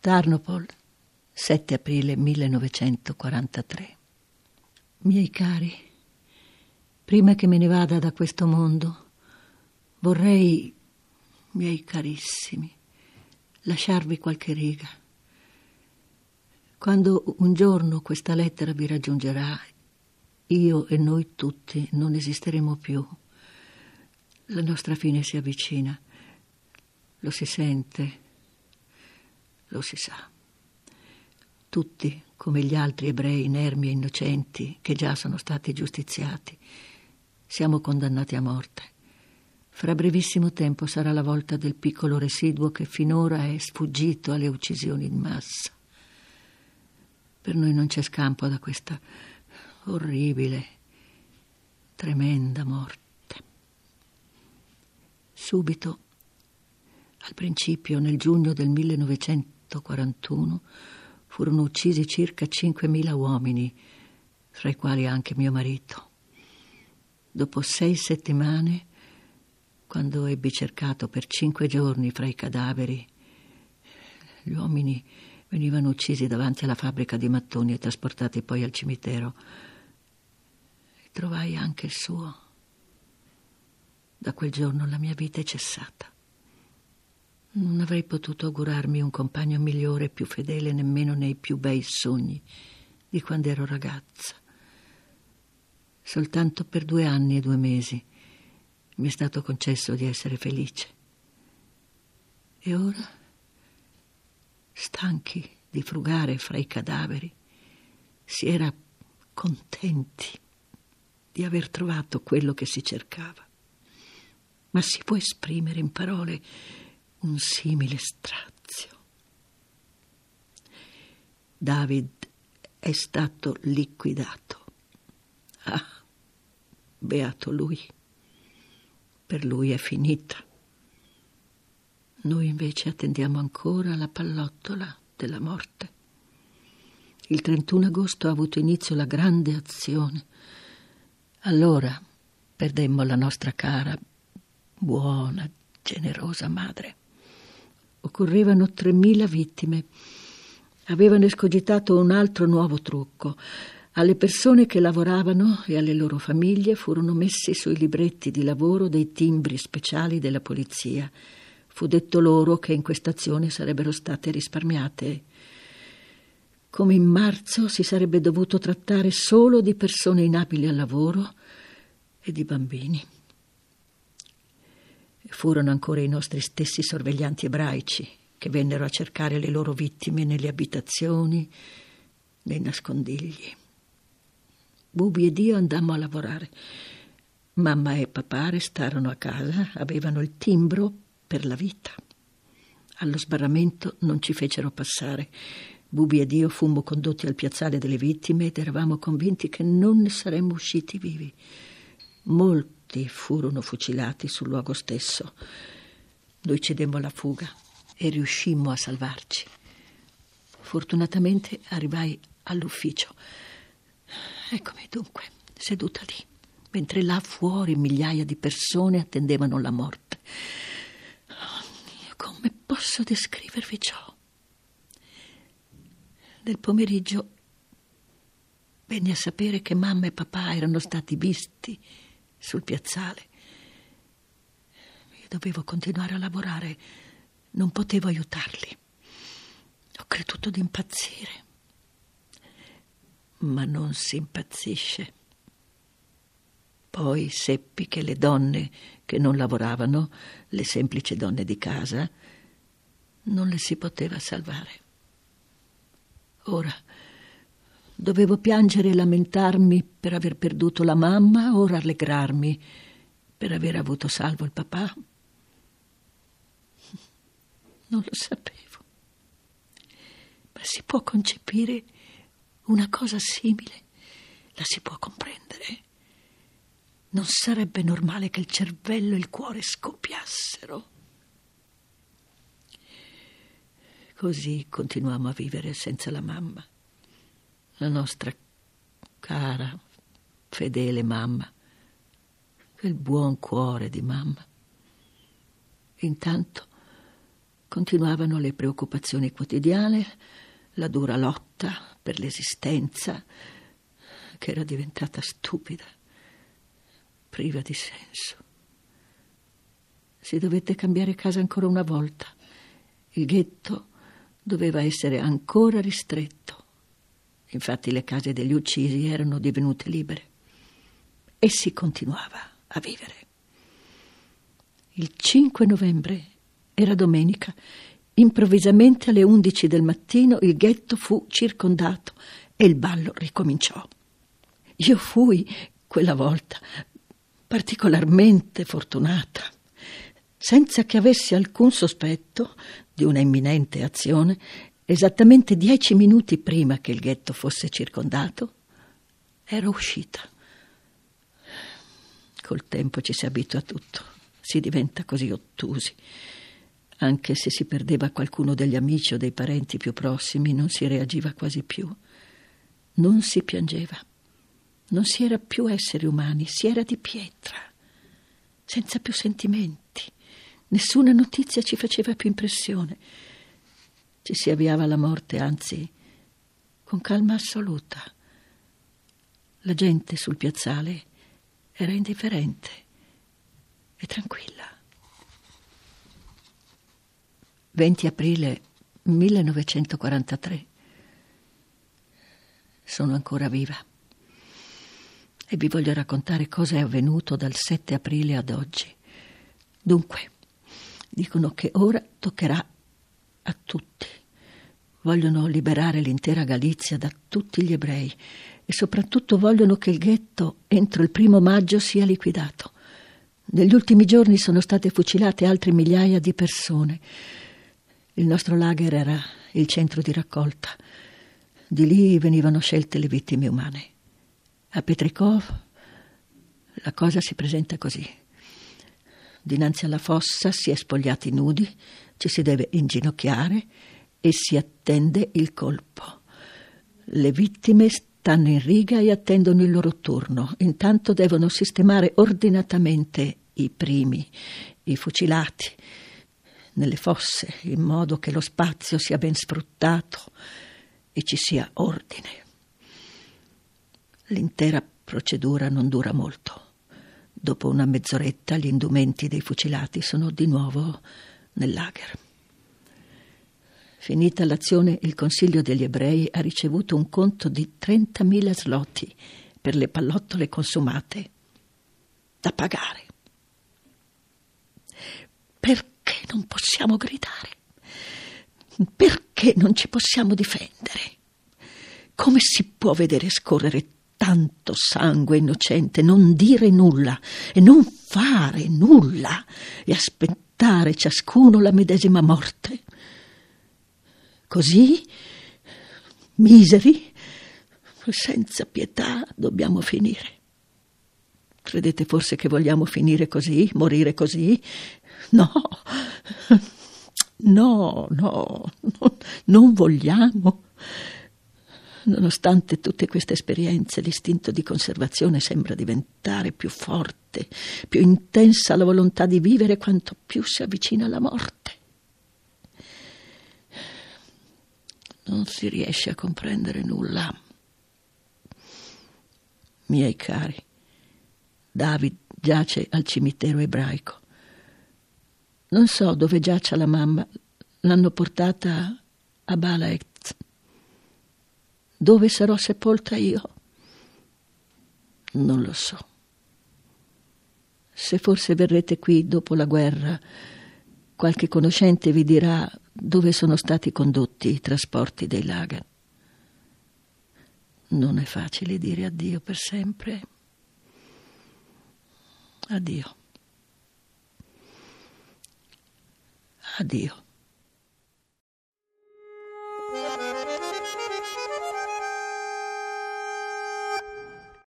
Tarnopol, 7 aprile 1943. Miei cari, prima che me ne vada da questo mondo, vorrei, miei carissimi, lasciarvi qualche riga. Quando un giorno questa lettera vi raggiungerà, io e noi tutti non esisteremo più. La nostra fine si avvicina, lo si sente lo si sa. Tutti, come gli altri ebrei inermi e innocenti che già sono stati giustiziati, siamo condannati a morte. Fra brevissimo tempo sarà la volta del piccolo residuo che finora è sfuggito alle uccisioni in massa. Per noi non c'è scampo da questa orribile, tremenda morte. Subito, al principio, nel giugno del 1900, 1941 furono uccisi circa 5.000 uomini, fra i quali anche mio marito. Dopo sei settimane, quando ebbi cercato per cinque giorni fra i cadaveri, gli uomini venivano uccisi davanti alla fabbrica di mattoni e trasportati poi al cimitero. E trovai anche il suo. Da quel giorno la mia vita è cessata. Non avrei potuto augurarmi un compagno migliore e più fedele nemmeno nei più bei sogni di quando ero ragazza. Soltanto per due anni e due mesi mi è stato concesso di essere felice. E ora, stanchi di frugare fra i cadaveri, si era contenti di aver trovato quello che si cercava. Ma si può esprimere in parole un simile strazio. David è stato liquidato. Ah, beato lui. Per lui è finita. Noi invece attendiamo ancora la pallottola della morte. Il 31 agosto ha avuto inizio la grande azione. Allora perdemmo la nostra cara, buona, generosa madre occorrevano 3.000 vittime. Avevano escogitato un altro nuovo trucco. Alle persone che lavoravano e alle loro famiglie furono messi sui libretti di lavoro dei timbri speciali della polizia. Fu detto loro che in questa azione sarebbero state risparmiate. Come in marzo si sarebbe dovuto trattare solo di persone inabili al lavoro e di bambini. Furono ancora i nostri stessi sorveglianti ebraici che vennero a cercare le loro vittime nelle abitazioni, nei nascondigli. Bubi ed io andammo a lavorare. Mamma e papà restarono a casa, avevano il timbro per la vita. Allo sbarramento non ci fecero passare. Bubi ed io fummo condotti al piazzale delle vittime ed eravamo convinti che non ne saremmo usciti vivi. Molto morti furono fucilati sul luogo stesso. Noi cedemmo alla fuga e riuscimmo a salvarci. Fortunatamente arrivai all'ufficio. Eccomi dunque, seduta lì, mentre là fuori migliaia di persone attendevano la morte. Oh, come posso descrivervi ciò? Nel pomeriggio venni a sapere che mamma e papà erano stati visti sul piazzale. Io dovevo continuare a lavorare, non potevo aiutarli. Ho creduto di impazzire. Ma non si impazzisce. Poi seppi che le donne che non lavoravano, le semplici donne di casa, non le si poteva salvare. Ora Dovevo piangere e lamentarmi per aver perduto la mamma o rallegrarmi per aver avuto salvo il papà? Non lo sapevo. Ma si può concepire una cosa simile? La si può comprendere? Non sarebbe normale che il cervello e il cuore scoppiassero? Così continuammo a vivere senza la mamma la nostra cara, fedele mamma, quel buon cuore di mamma. Intanto continuavano le preoccupazioni quotidiane, la dura lotta per l'esistenza, che era diventata stupida, priva di senso. Si dovette cambiare casa ancora una volta. Il ghetto doveva essere ancora ristretto. Infatti le case degli uccisi erano divenute libere e si continuava a vivere. Il 5 novembre era domenica. Improvvisamente alle 11 del mattino il ghetto fu circondato e il ballo ricominciò. Io fui, quella volta, particolarmente fortunata. Senza che avessi alcun sospetto di una imminente azione, esattamente dieci minuti prima che il ghetto fosse circondato, ero uscita. Col tempo ci si abitua a tutto, si diventa così ottusi. Anche se si perdeva qualcuno degli amici o dei parenti più prossimi, non si reagiva quasi più. Non si piangeva. Non si era più esseri umani, si era di pietra, senza più sentimenti. Nessuna notizia ci faceva più impressione. Ci si avviava alla morte, anzi, con calma assoluta. La gente sul piazzale era indifferente e tranquilla. 20 aprile 1943. Sono ancora viva e vi voglio raccontare cosa è avvenuto dal 7 aprile ad oggi. Dunque, dicono che ora toccherà a tutti. Vogliono liberare l'intera Galizia da tutti gli ebrei e soprattutto vogliono che il ghetto entro il primo maggio sia liquidato. Negli ultimi giorni sono state fucilate altre migliaia di persone. Il nostro lager era il centro di raccolta. Di lì venivano scelte le vittime umane. A Petrikov la cosa si presenta così. Dinanzi alla fossa si è spogliati nudi, ci si deve inginocchiare e si attende il colpo. Le vittime stanno in riga e attendono il loro turno. Intanto devono sistemare ordinatamente i primi, i fucilati, nelle fosse, in modo che lo spazio sia ben sfruttato e ci sia ordine. L'intera procedura non dura molto. Dopo una mezz'oretta gli indumenti dei fucilati sono di nuovo nel lager. Finita l'azione, il Consiglio degli ebrei ha ricevuto un conto di 30.000 slotti per le pallottole consumate da pagare. Perché non possiamo gridare? Perché non ci possiamo difendere? Come si può vedere scorrere tanto sangue innocente, non dire nulla e non fare nulla e aspettare ciascuno la medesima morte. Così, miseri, senza pietà, dobbiamo finire. Credete forse che vogliamo finire così, morire così? No, no, no, non vogliamo. Nonostante tutte queste esperienze, l'istinto di conservazione sembra diventare più forte, più intensa la volontà di vivere quanto più si avvicina alla morte. Non si riesce a comprendere nulla. Miei cari, David giace al cimitero ebraico. Non so dove giaccia la mamma. L'hanno portata a Balaek dove sarò sepolta io? Non lo so. Se forse verrete qui dopo la guerra, qualche conoscente vi dirà dove sono stati condotti i trasporti dei lager. Non è facile dire addio per sempre. Addio. Addio.